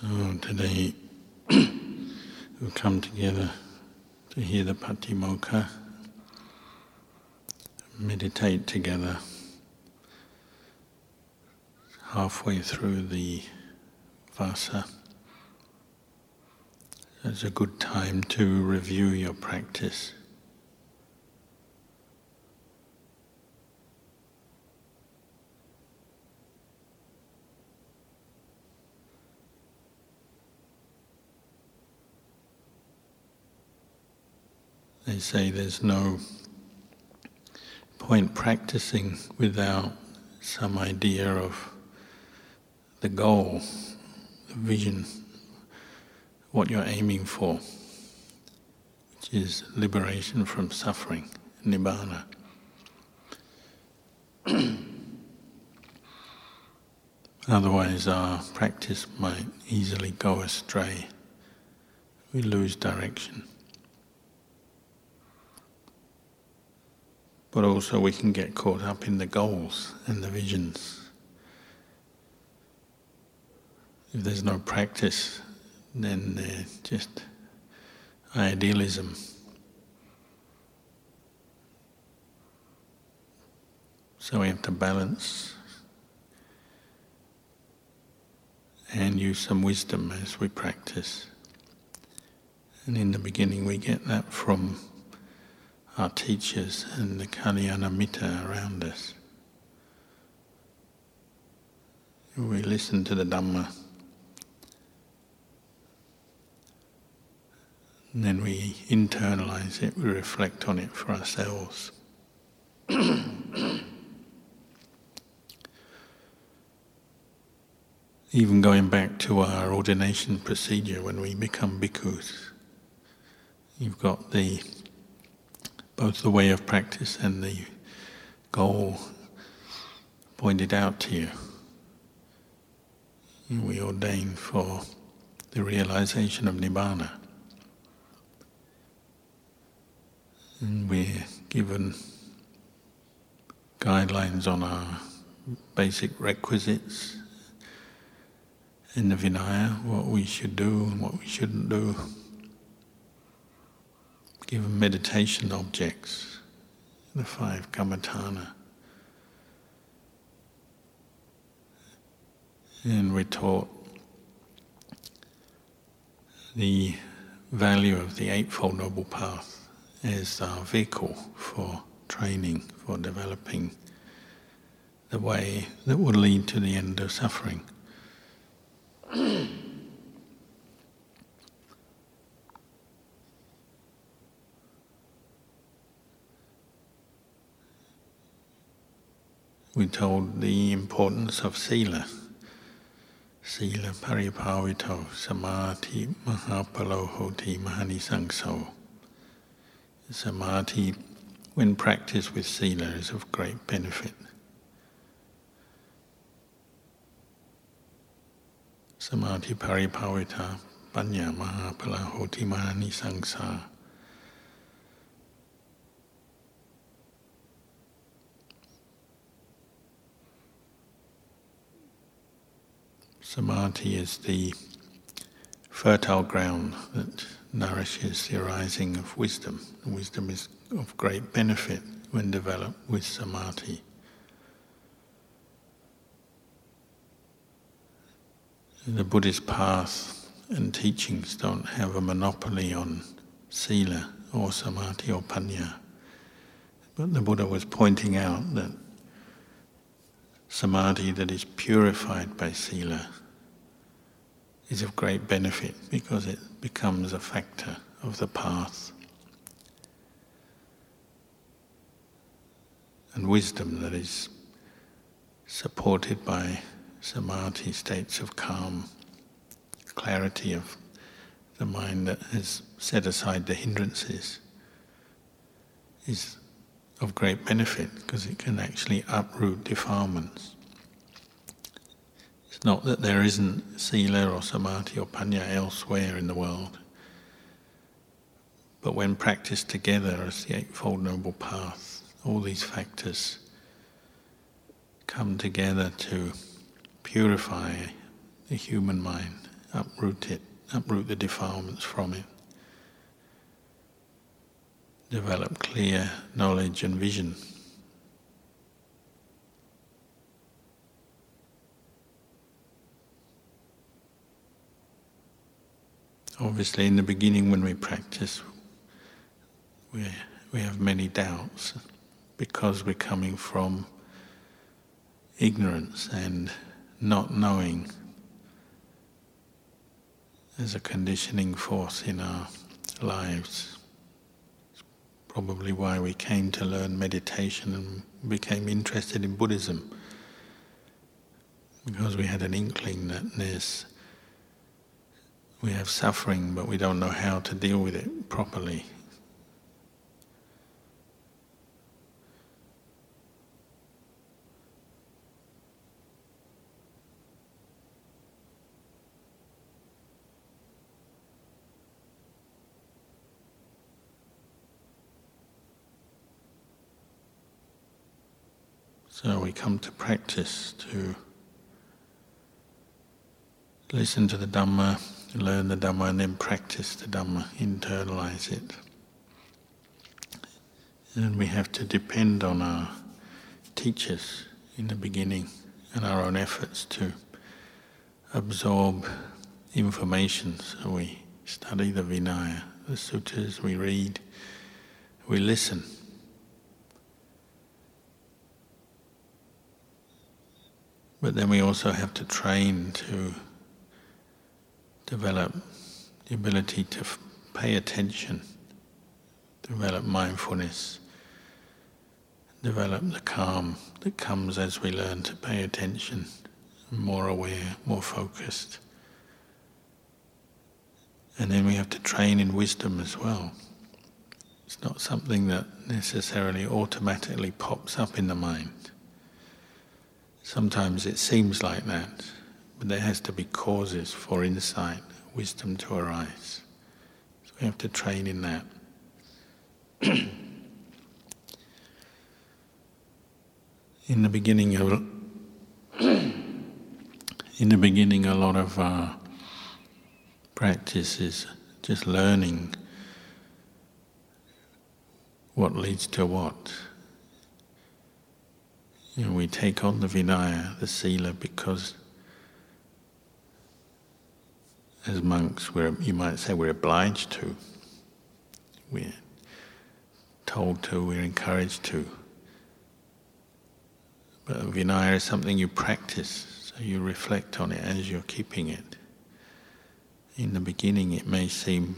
So today we've come together to hear the Patimokkha, meditate together halfway through the Vassa. It's a good time to review your practice. Say there's no point practicing without some idea of the goal, the vision, what you're aiming for, which is liberation from suffering, nibbana. Otherwise, our practice might easily go astray. We lose direction. But also we can get caught up in the goals and the visions. If there's no practice, then they're just idealism. So we have to balance and use some wisdom as we practice. And in the beginning, we get that from our teachers and the Kalyana Mitta around us. We listen to the Dhamma, and then we internalize it, we reflect on it for ourselves. Even going back to our ordination procedure when we become bhikkhus, you've got the both the way of practice and the goal pointed out to you. We ordain for the realization of Nibbana. And we're given guidelines on our basic requisites in the Vinaya, what we should do and what we shouldn't do given meditation objects, the five kammatthana. And we're taught the value of the Eightfold Noble Path as our vehicle for training, for developing the way that will lead to the end of suffering. we told the importance of sila. Sila paripavito samadhi mahapalohoti mahanisangso. Samadhi, when practiced with sila, is of great benefit. Samadhi paripavita panya mahapalahoti mahanisangsa. Samadhi is the fertile ground that nourishes the arising of wisdom. wisdom is of great benefit when developed with samadhi. The Buddhist path and teachings don't have a monopoly on sila or samadhi or panya. But the Buddha was pointing out that samadhi that is purified by sila is of great benefit because it becomes a factor of the path. And wisdom that is supported by samadhi, states of calm, clarity of the mind that has set aside the hindrances, is of great benefit because it can actually uproot defilements not that there isn't sila or samadhi or panya elsewhere in the world, but when practiced together as the Eightfold Noble Path, all these factors come together to purify the human mind uproot it, uproot the defilements from it. Develop clear knowledge and vision. Obviously, in the beginning, when we practice, we, we have many doubts because we're coming from ignorance and not knowing There's a conditioning force in our lives. It's probably why we came to learn meditation and became interested in Buddhism. Because we had an inkling that there's we have suffering, but we don't know how to deal with it properly. So we come to practice to listen to the Dhamma, learn the Dhamma, and then practice the Dhamma, internalize it. And we have to depend on our teachers in the beginning and our own efforts to absorb information. So we study the Vinaya, the suttas, we read, we listen. But then we also have to train to develop the ability to pay attention, develop mindfulness, develop the calm that comes as we learn to pay attention, more aware, more focused. And then we have to train in wisdom as well. It's not something that necessarily automatically pops up in the mind. Sometimes it seems like that, but there has to be causes for insight, wisdom to arise. So we have to train in that. in the beginning, in the beginning, a lot of uh, practice is just learning what leads to what. You know, we take on the Vinaya, the Sila, because as monks, we're, you might say we're obliged to. We're told to, we're encouraged to. But Vinaya is something you practice, so you reflect on it as you're keeping it. In the beginning, it may seem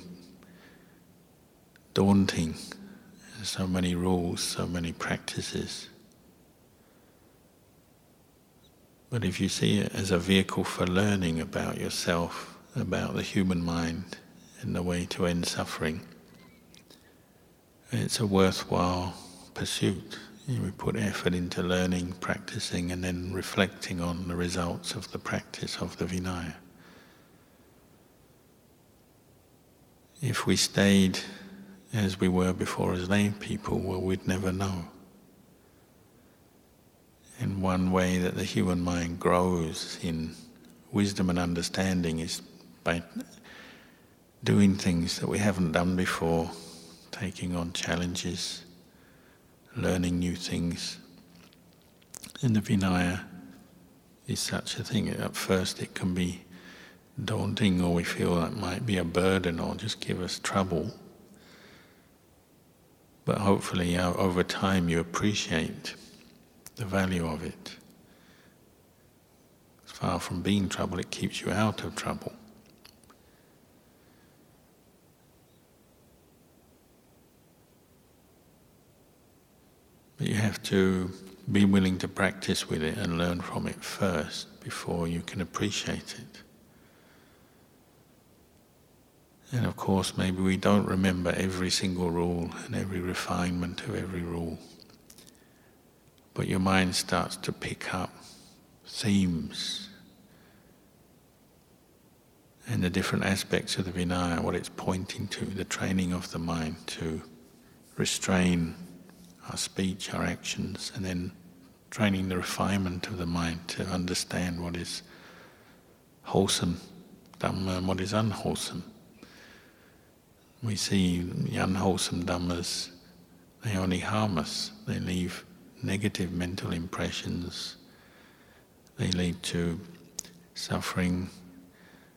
daunting, so many rules, so many practices. But if you see it as a vehicle for learning about yourself, about the human mind, and the way to end suffering, it's a worthwhile pursuit. We put effort into learning, practicing, and then reflecting on the results of the practice of the Vinaya. If we stayed as we were before as lay people, well, we'd never know. And one way that the human mind grows in wisdom and understanding is by doing things that we haven't done before, taking on challenges, learning new things. And the Vinaya is such a thing. At first, it can be daunting, or we feel that might be a burden or just give us trouble. But hopefully, uh, over time, you appreciate the value of it. It's far from being trouble, it keeps you out of trouble. You have to be willing to practice with it and learn from it first before you can appreciate it. And of course, maybe we don't remember every single rule and every refinement of every rule but your mind starts to pick up themes and the different aspects of the Vinaya, what it's pointing to, the training of the mind to restrain our speech, our actions, and then training the refinement of the mind to understand what is wholesome Dhamma and what is unwholesome. We see the unwholesome Dhammas, they only harm us, they leave negative mental impressions, they lead to suffering,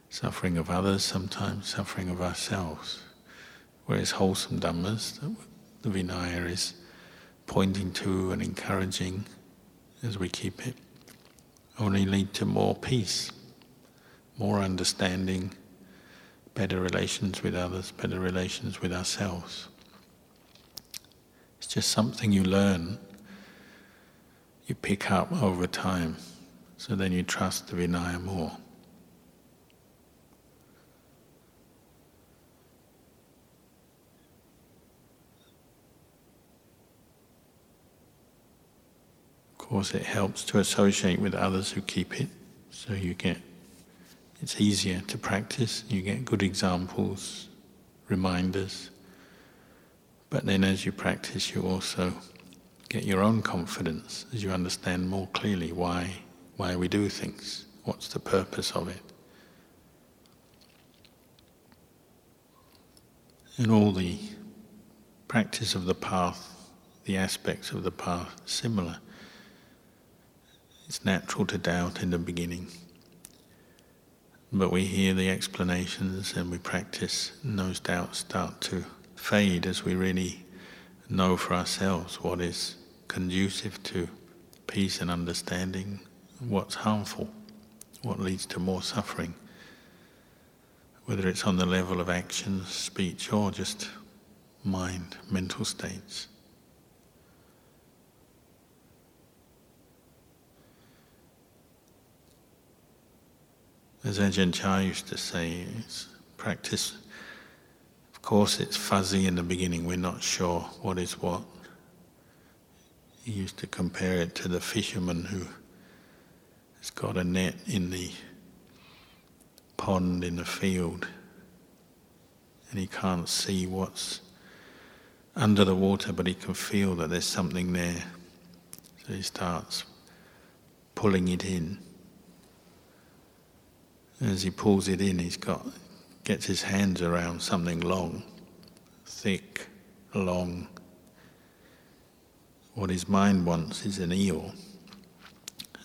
suffering of others, sometimes suffering of ourselves. Whereas wholesome Dhammas, the Vinaya is pointing to and encouraging as we keep it, only lead to more peace, more understanding, better relations with others, better relations with ourselves. It's just something you learn, you pick up over time, so then you trust the Vinaya more. Course, it helps to associate with others who keep it, so you get it's easier to practice. You get good examples, reminders. But then, as you practice, you also get your own confidence as you understand more clearly why why we do things. What's the purpose of it? And all the practice of the path, the aspects of the path, similar. It's natural to doubt in the beginning. But we hear the explanations and we practice, and those doubts start to fade as we really know for ourselves what is conducive to peace and understanding, what's harmful, what leads to more suffering, whether it's on the level of action, speech, or just mind, mental states. As Ajahn Chah used to say, it's practice. Of course, it's fuzzy in the beginning, we're not sure what is what. He used to compare it to the fisherman who has got a net in the pond in the field and he can't see what's under the water, but he can feel that there's something there. So he starts pulling it in. As he pulls it in, he's got gets his hands around something long, thick, long. What his mind wants is an eel.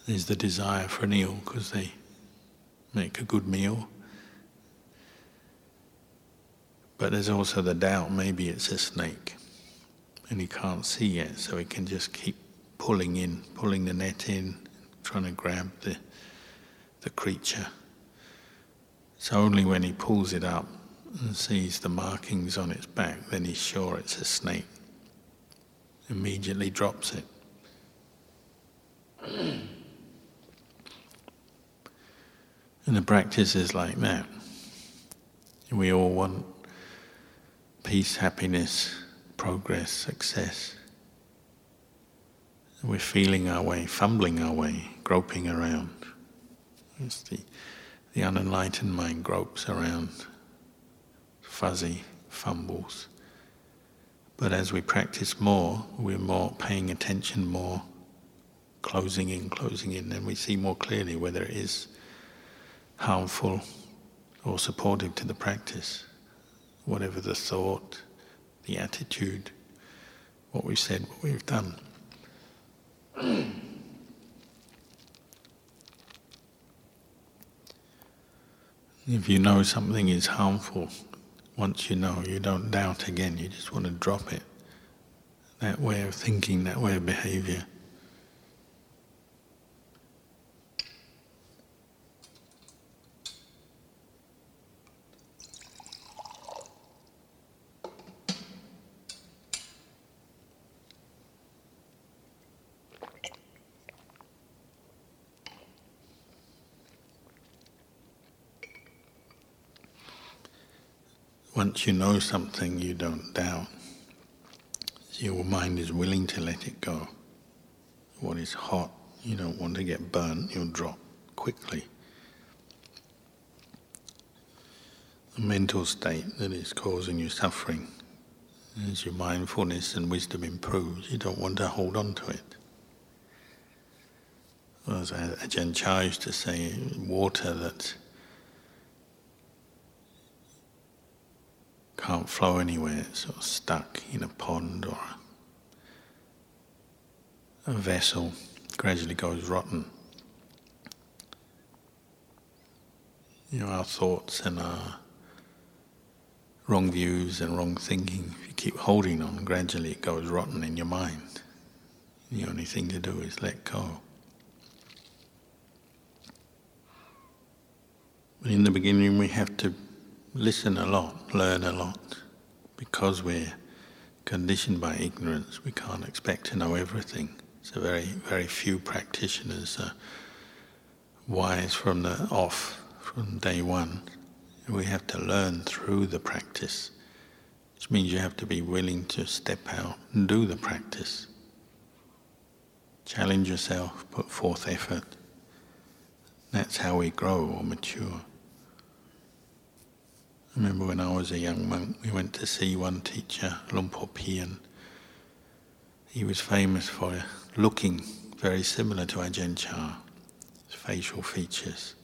There's the desire for an eel because they make a good meal. But there's also the doubt maybe it's a snake. And he can't see yet, so he can just keep pulling in, pulling the net in, trying to grab the, the creature. So only when he pulls it up and sees the markings on its back, then he's sure it's a snake. Immediately drops it. And the practice is like that. We all want peace, happiness, progress, success. We're feeling our way, fumbling our way, groping around. It's the the unenlightened mind gropes around, fuzzy, fumbles. But as we practice more, we're more paying attention more, closing in, closing in, and we see more clearly whether it is harmful or supportive to the practice, whatever the thought, the attitude, what we've said, what we've done. If you know something is harmful, once you know, you don't doubt again, you just want to drop it. That way of thinking, that way of behavior. Once you know something, you don't doubt. Your mind is willing to let it go. What is hot, you don't want to get burnt, you'll drop quickly. The mental state that is causing you suffering, as your mindfulness and wisdom improves, you don't want to hold on to it. As Ajahn Chah used to say, water that can't flow anywhere, it's sort of stuck in a pond or a, a vessel, gradually goes rotten. You know, our thoughts and our wrong views and wrong thinking, if you keep holding on, gradually it goes rotten in your mind. The only thing to do is let go. But In the beginning, we have to listen a lot, learn a lot. Because we're conditioned by ignorance, we can't expect to know everything. So, very, very few practitioners are wise from the off, from day one. We have to learn through the practice, which means you have to be willing to step out and do the practice. Challenge yourself, put forth effort. That's how we grow or mature. I remember when I was a young monk, we went to see one teacher, Luang Por Pian. He was famous for looking very similar to Ajahn Chah, his facial features.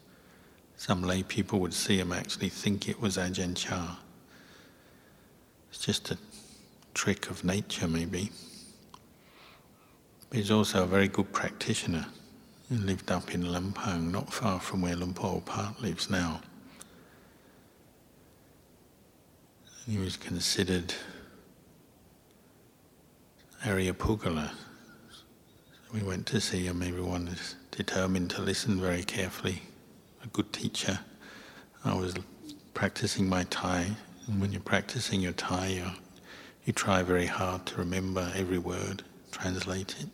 Some lay people would see him actually think it was Ajahn Chah. It's just a trick of nature, maybe. But he's also a very good practitioner. He lived up in Lampang, not far from where Por Pat lives now. He was considered Aryapugala. We went to see him, everyone is determined to listen very carefully. A good teacher. I was practicing my Thai, and when you're practicing your Thai, you, you try very hard to remember every word, translate it.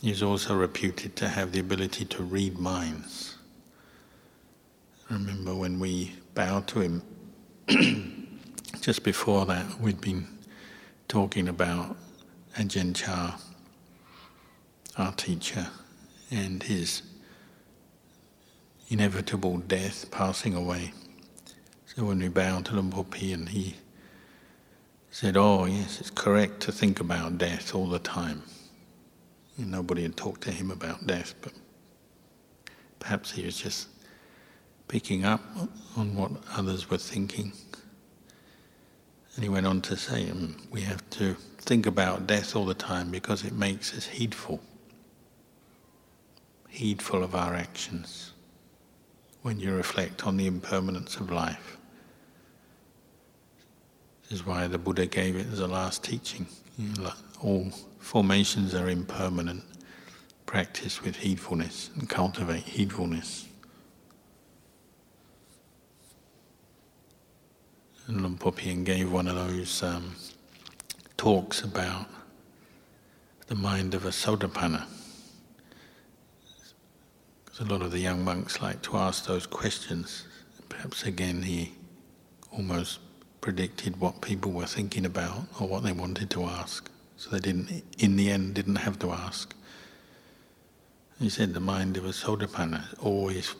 He's also reputed to have the ability to read minds. I remember when we bowed to him, just before that, we'd been talking about Ajahn Chah, our teacher, and his inevitable death, passing away. So when we bowed to Luang Por Pian, he said, Oh, yes, it's correct to think about death all the time. And nobody had talked to him about death, but perhaps he was just picking up on what others were thinking. And he went on to say, we have to think about death all the time because it makes us heedful, heedful of our actions when you reflect on the impermanence of life. This is why the Buddha gave it as a last teaching. all formations are impermanent. Practice with heedfulness and cultivate heedfulness. And Luang gave one of those um, talks about the mind of a Sotapanna. Because a lot of the young monks like to ask those questions. Perhaps again he almost predicted what people were thinking about or what they wanted to ask. So they didn't, in the end, didn't have to ask. He said the mind of a Sotapanna always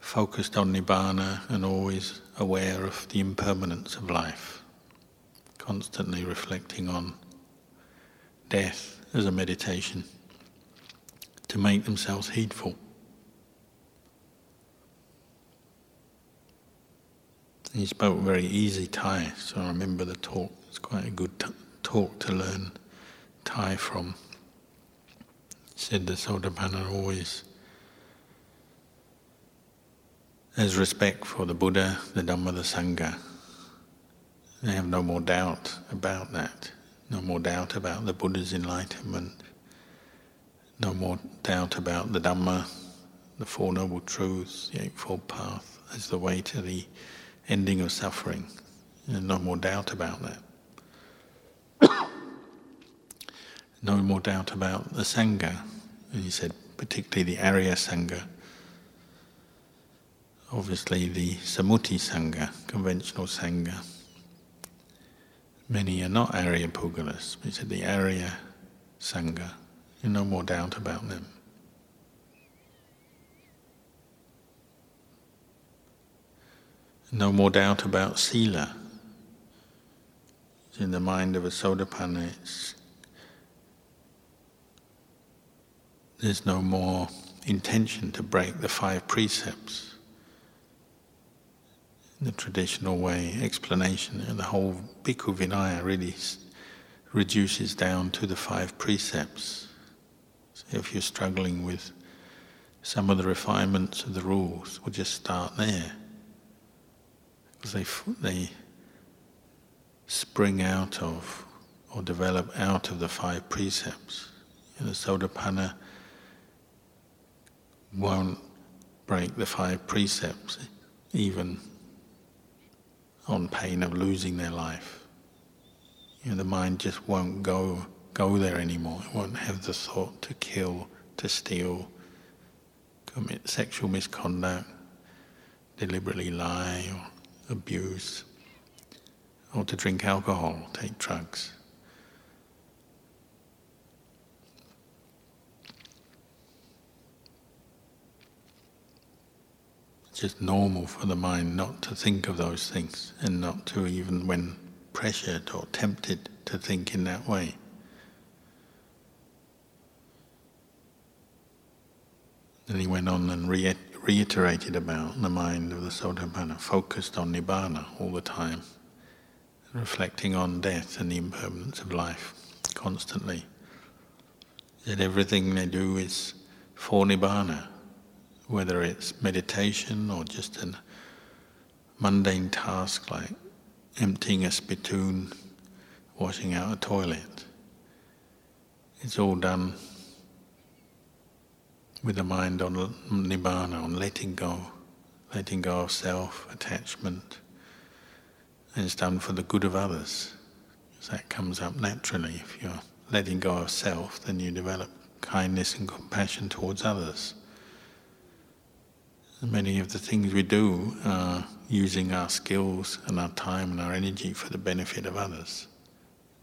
focused on Nibbana and always aware of the impermanence of life, constantly reflecting on death as a meditation to make themselves heedful. He spoke very easy Thai, so I remember the talk. It's quite a good t- talk to learn Thai from. He said the Sotapanna always there's respect for the Buddha, the Dhamma, the Sangha. They have no more doubt about that. No more doubt about the Buddha's enlightenment. No more doubt about the Dhamma, the Four Noble Truths, the Eightfold Path as the way to the ending of suffering. And no more doubt about that. no more doubt about the Sangha. And he said, particularly the Arya Sangha obviously the Samuti Sangha, conventional Sangha. Many are not Aryapugalas, but it's the Arya Sangha. No more doubt about them. No more doubt about Sila. It's in the mind of a Sotapanna, it's, there's no more intention to break the five precepts the traditional way, explanation, and the whole Bhikkhu Vinaya really reduces down to the five precepts. So if you're struggling with some of the refinements of the rules, we'll just start there. Because they, they spring out of or develop out of the five precepts. You know, Sotapanna won't break the five precepts even on pain of losing their life. You know, the mind just won't go go there anymore. It won't have the thought to kill, to steal, commit sexual misconduct, deliberately lie or abuse, or to drink alcohol, take drugs. Just normal for the mind not to think of those things and not to even when pressured or tempted to think in that way. Then he went on and re- reiterated about the mind of the Sotapanna, focused on Nibbana all the time, reflecting on death and the impermanence of life constantly. That everything they do is for Nibbana, whether it's meditation or just a mundane task like emptying a spittoon, washing out a toilet. It's all done with the mind on nibbana, on letting go, letting go of self, attachment. And it's done for the good of others. So that comes up naturally. If you're letting go of self, then you develop kindness and compassion towards others. Many of the things we do are using our skills and our time and our energy for the benefit of others.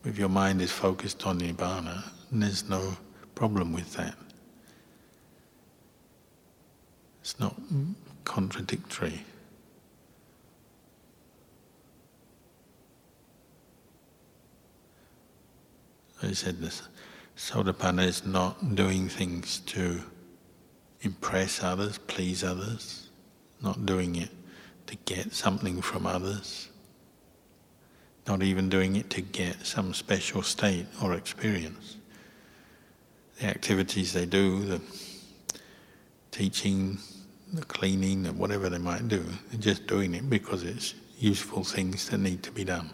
If your mind is focused on Nibbana, there's no problem with that. It's not contradictory. I said this Sotapanna is not doing things to impress others, please others, not doing it to get something from others, not even doing it to get some special state or experience. The activities they do, the teaching, the cleaning, the whatever they might do, they're just doing it because it's useful things that need to be done.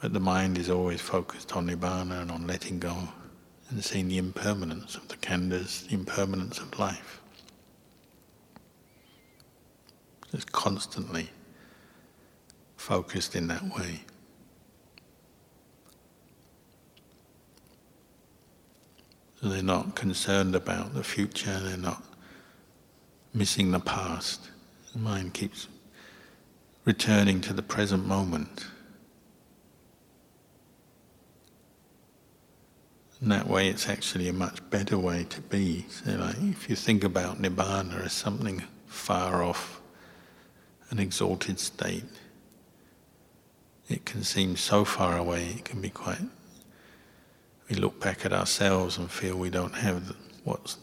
But the mind is always focused on nibbana and on letting go and seeing the impermanence of the khandhas, the impermanence of life. Just constantly focused in that way. So they're not concerned about the future, they're not missing the past. The mind keeps returning to the present moment. In that way, it's actually a much better way to be. So, like, if you think about nibbana as something far off, an exalted state, it can seem so far away. It can be quite. We look back at ourselves and feel we don't have what's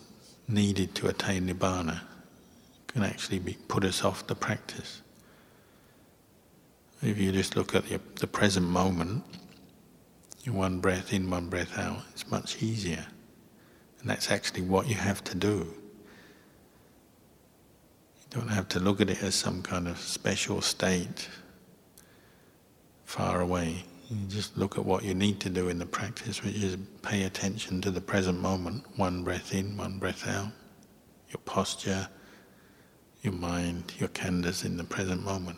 needed to attain nibbana. It can actually be, put us off the practice. If you just look at the, the present moment one breath in, one breath out. It's much easier. And that's actually what you have to do. You don't have to look at it as some kind of special state far away. You just look at what you need to do in the practice, which is pay attention to the present moment, one breath in, one breath out, your posture, your mind, your khandhas in the present moment.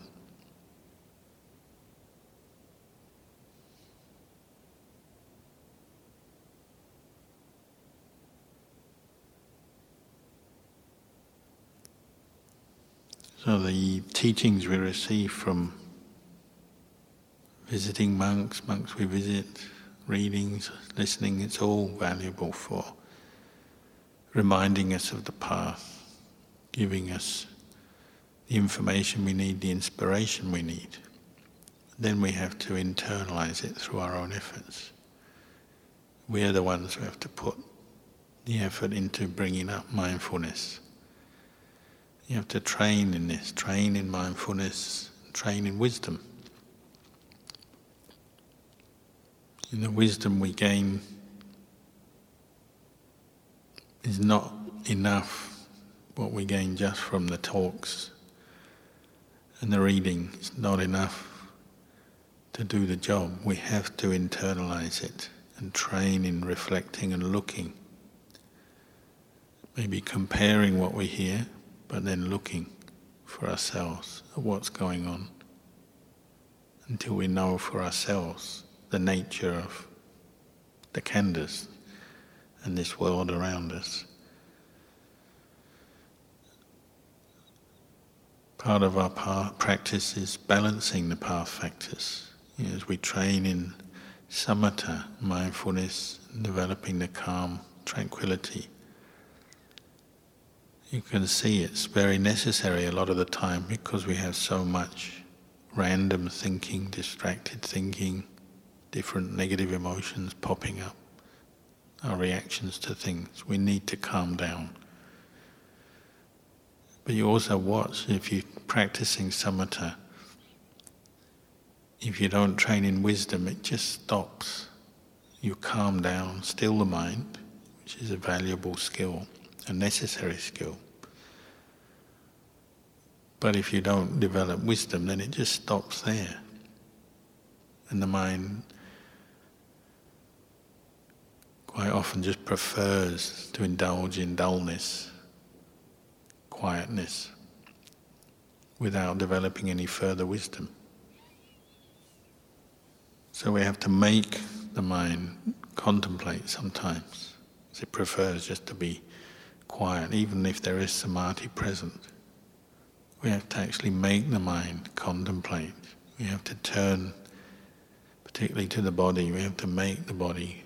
So the teachings we receive from visiting monks, monks we visit, readings, listening, it's all valuable for reminding us of the path, giving us the information we need, the inspiration we need. Then we have to internalize it through our own efforts. We're the ones who have to put the effort into bringing up mindfulness You have to train in this, train in mindfulness, train in wisdom. In the wisdom we gain is not enough what we gain just from the talks and the reading. It's not enough to do the job. We have to internalize it and train in reflecting and looking. Maybe comparing what we hear, but then looking for ourselves at what's going on until we know for ourselves the nature of the khandhas and this world around us. Part of our practice is balancing the path factors. You know, as we train in samatha, mindfulness, developing the calm, tranquility, you can see it's very necessary a lot of the time because we have so much random thinking, distracted thinking, different negative emotions popping up, our reactions to things. We need to calm down. But you also watch if you're practicing samatha, if you don't train in wisdom, it just stops. You calm down, still the mind, which is a valuable skill, a necessary skill. But if you don't develop wisdom, then it just stops there. And the mind quite often just prefers to indulge in dullness, quietness, without developing any further wisdom. So we have to make the mind contemplate sometimes. It prefers just to be quiet, even if there is samadhi present. We have to actually make the mind contemplate. We have to turn, particularly to the body, we have to make the body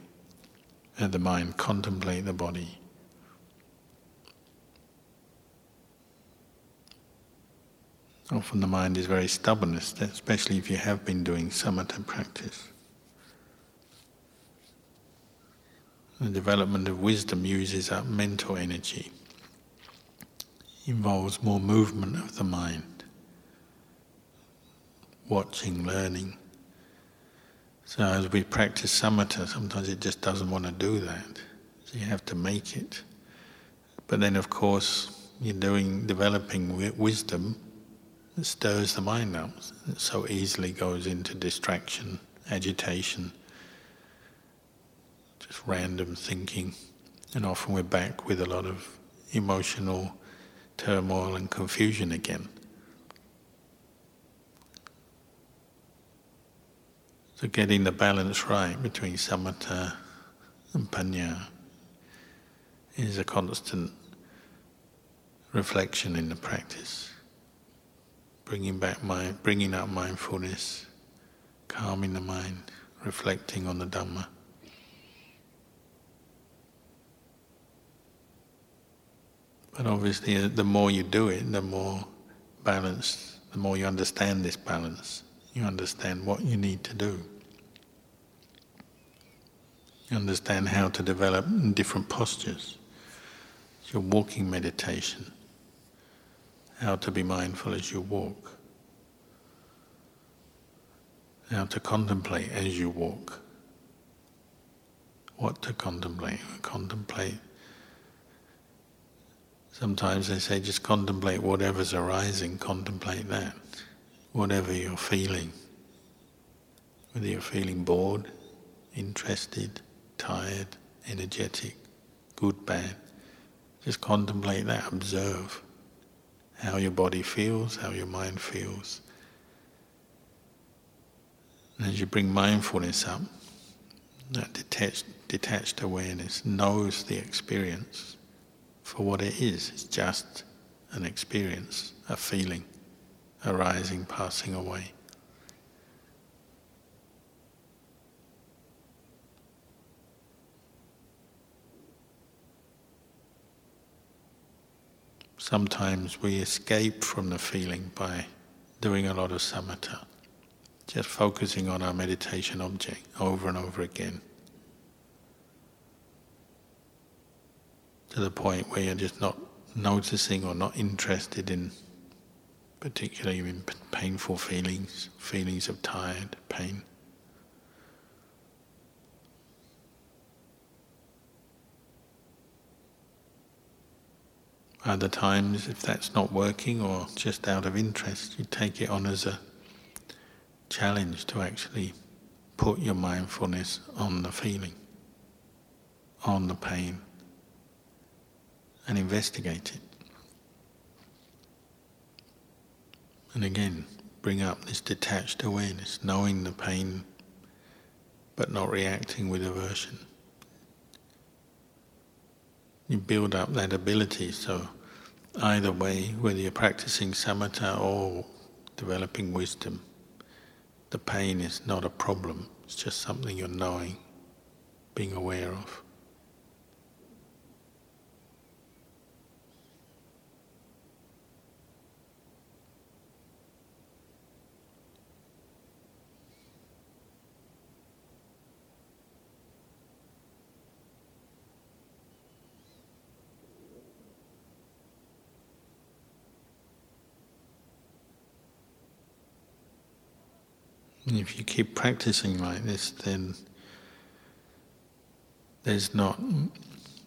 and the mind contemplate the body. Often the mind is very stubborn, especially if you have been doing samatha practice. The development of wisdom uses up mental energy, involves more movement of the mind, watching, learning. So as we practice samatha, sometimes it just doesn't want to do that. So you have to make it. But then, of course, you're doing developing wisdom it stirs the mind up. It so easily goes into distraction, agitation, just random thinking. And often we're back with a lot of emotional turmoil and confusion again. So getting the balance right between samatha and panya is a constant reflection in the practice bringing back mind, bringing up mindfulness, calming the mind, reflecting on the Dhamma. But obviously, uh, the more you do it, the more balance, the more you understand this balance, you understand what you need to do. You understand how to develop different postures. It's your walking meditation how to be mindful as you walk, how to contemplate as you walk, what to contemplate. Contemplate. Sometimes they say just contemplate whatever's arising, contemplate that, whatever you're feeling. Whether you're feeling bored, interested, tired, energetic, good, bad, just contemplate that, observe how your body feels, how your mind feels. And as you bring mindfulness up, that detached, detached awareness knows the experience for what it is. It's just an experience, a feeling arising, passing away. Sometimes we escape from the feeling by doing a lot of samatha, just focusing on our meditation object over and over again. To the point where you're just not noticing or not interested in particularly in painful feelings, feelings of tired, pain. Other times, if that's not working or just out of interest, you take it on as a challenge to actually put your mindfulness on the feeling, on the pain, and investigate it. And again, bring up this detached awareness, knowing the pain but not reacting with aversion. You build up that ability so either way, whether you're practicing samatha or developing wisdom, the pain is not a problem, it's just something you're knowing, being aware of. If you keep practicing like this, then there's not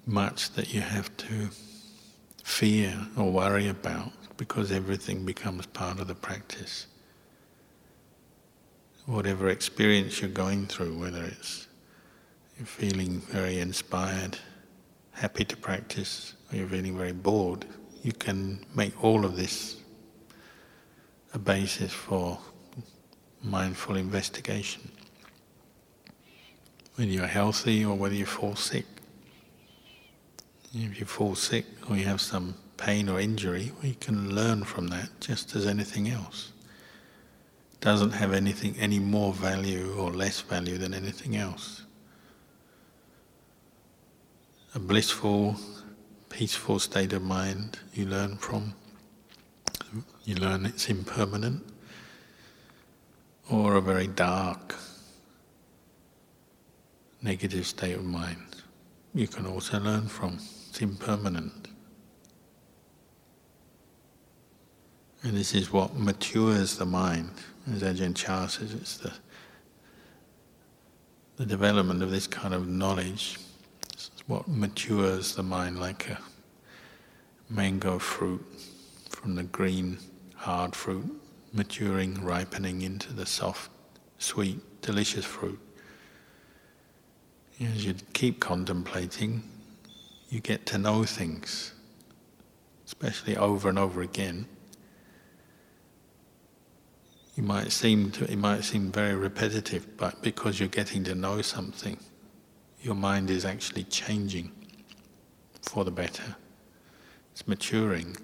much that you have to fear or worry about because everything becomes part of the practice. Whatever experience you're going through, whether it's you're feeling very inspired, happy to practice, or you're feeling very bored, you can make all of this a basis for mindful investigation. Whether you're healthy or whether you fall sick. If you fall sick or you have some pain or injury, you can learn from that just as anything else. It doesn't have anything any more value or less value than anything else. A blissful, peaceful state of mind you learn from. You learn it's impermanent or a very dark, negative state of mind, you can also learn from. It's impermanent. And this is what matures the mind. As Ajahn Chah says, it's the, the development of this kind of knowledge. It's what matures the mind like a mango fruit from the green, hard fruit maturing, ripening into the soft, sweet, delicious fruit. As you keep contemplating, you get to know things, especially over and over again. You might seem to, it might seem very repetitive, but because you're getting to know something, your mind is actually changing for the better. It's maturing.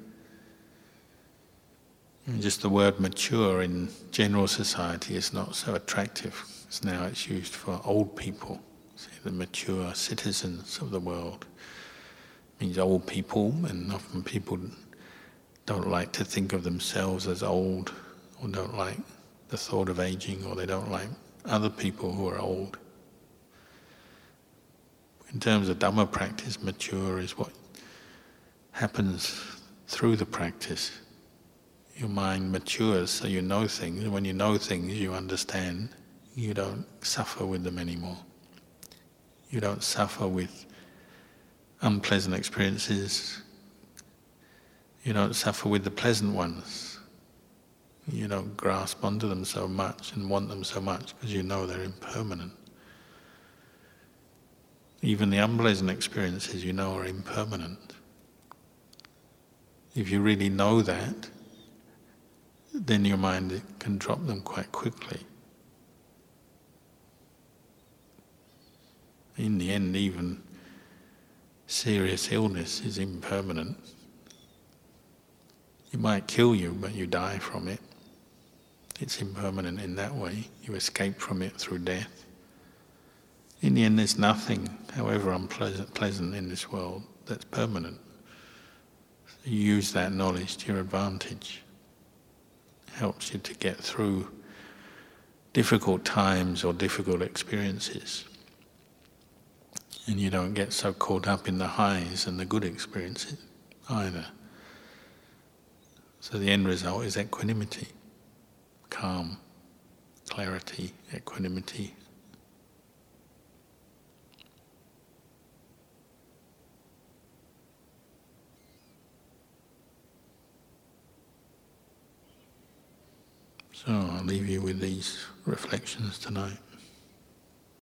Mm. Just the word mature in general society is not so attractive. It's now it's used for old people, the mature citizens of the world. It means old people, and often people don't like to think of themselves as old, or don't like the thought of aging, or they don't like other people who are old. In terms of Dhamma practice, mature is what happens through the practice your mind matures so you know things. And when you know things, you understand. You don't suffer with them anymore. You don't suffer with unpleasant experiences. You don't suffer with the pleasant ones. You don't grasp onto them so much and want them so much because you know they're impermanent. Even the unpleasant experiences you know are impermanent. If you really know that, then your mind can drop them quite quickly. In the end, even serious illness is impermanent. It might kill you, but you die from it. It's impermanent in that way. You escape from it through death. In the end, there's nothing, however unpleasant pleasant in this world, that's permanent. So use that knowledge to your advantage helps you to get through difficult times or difficult experiences. And you don't get so caught up in the highs and the good experiences either. So the end result is equanimity, calm, clarity, equanimity. So I'll leave you with these reflections tonight.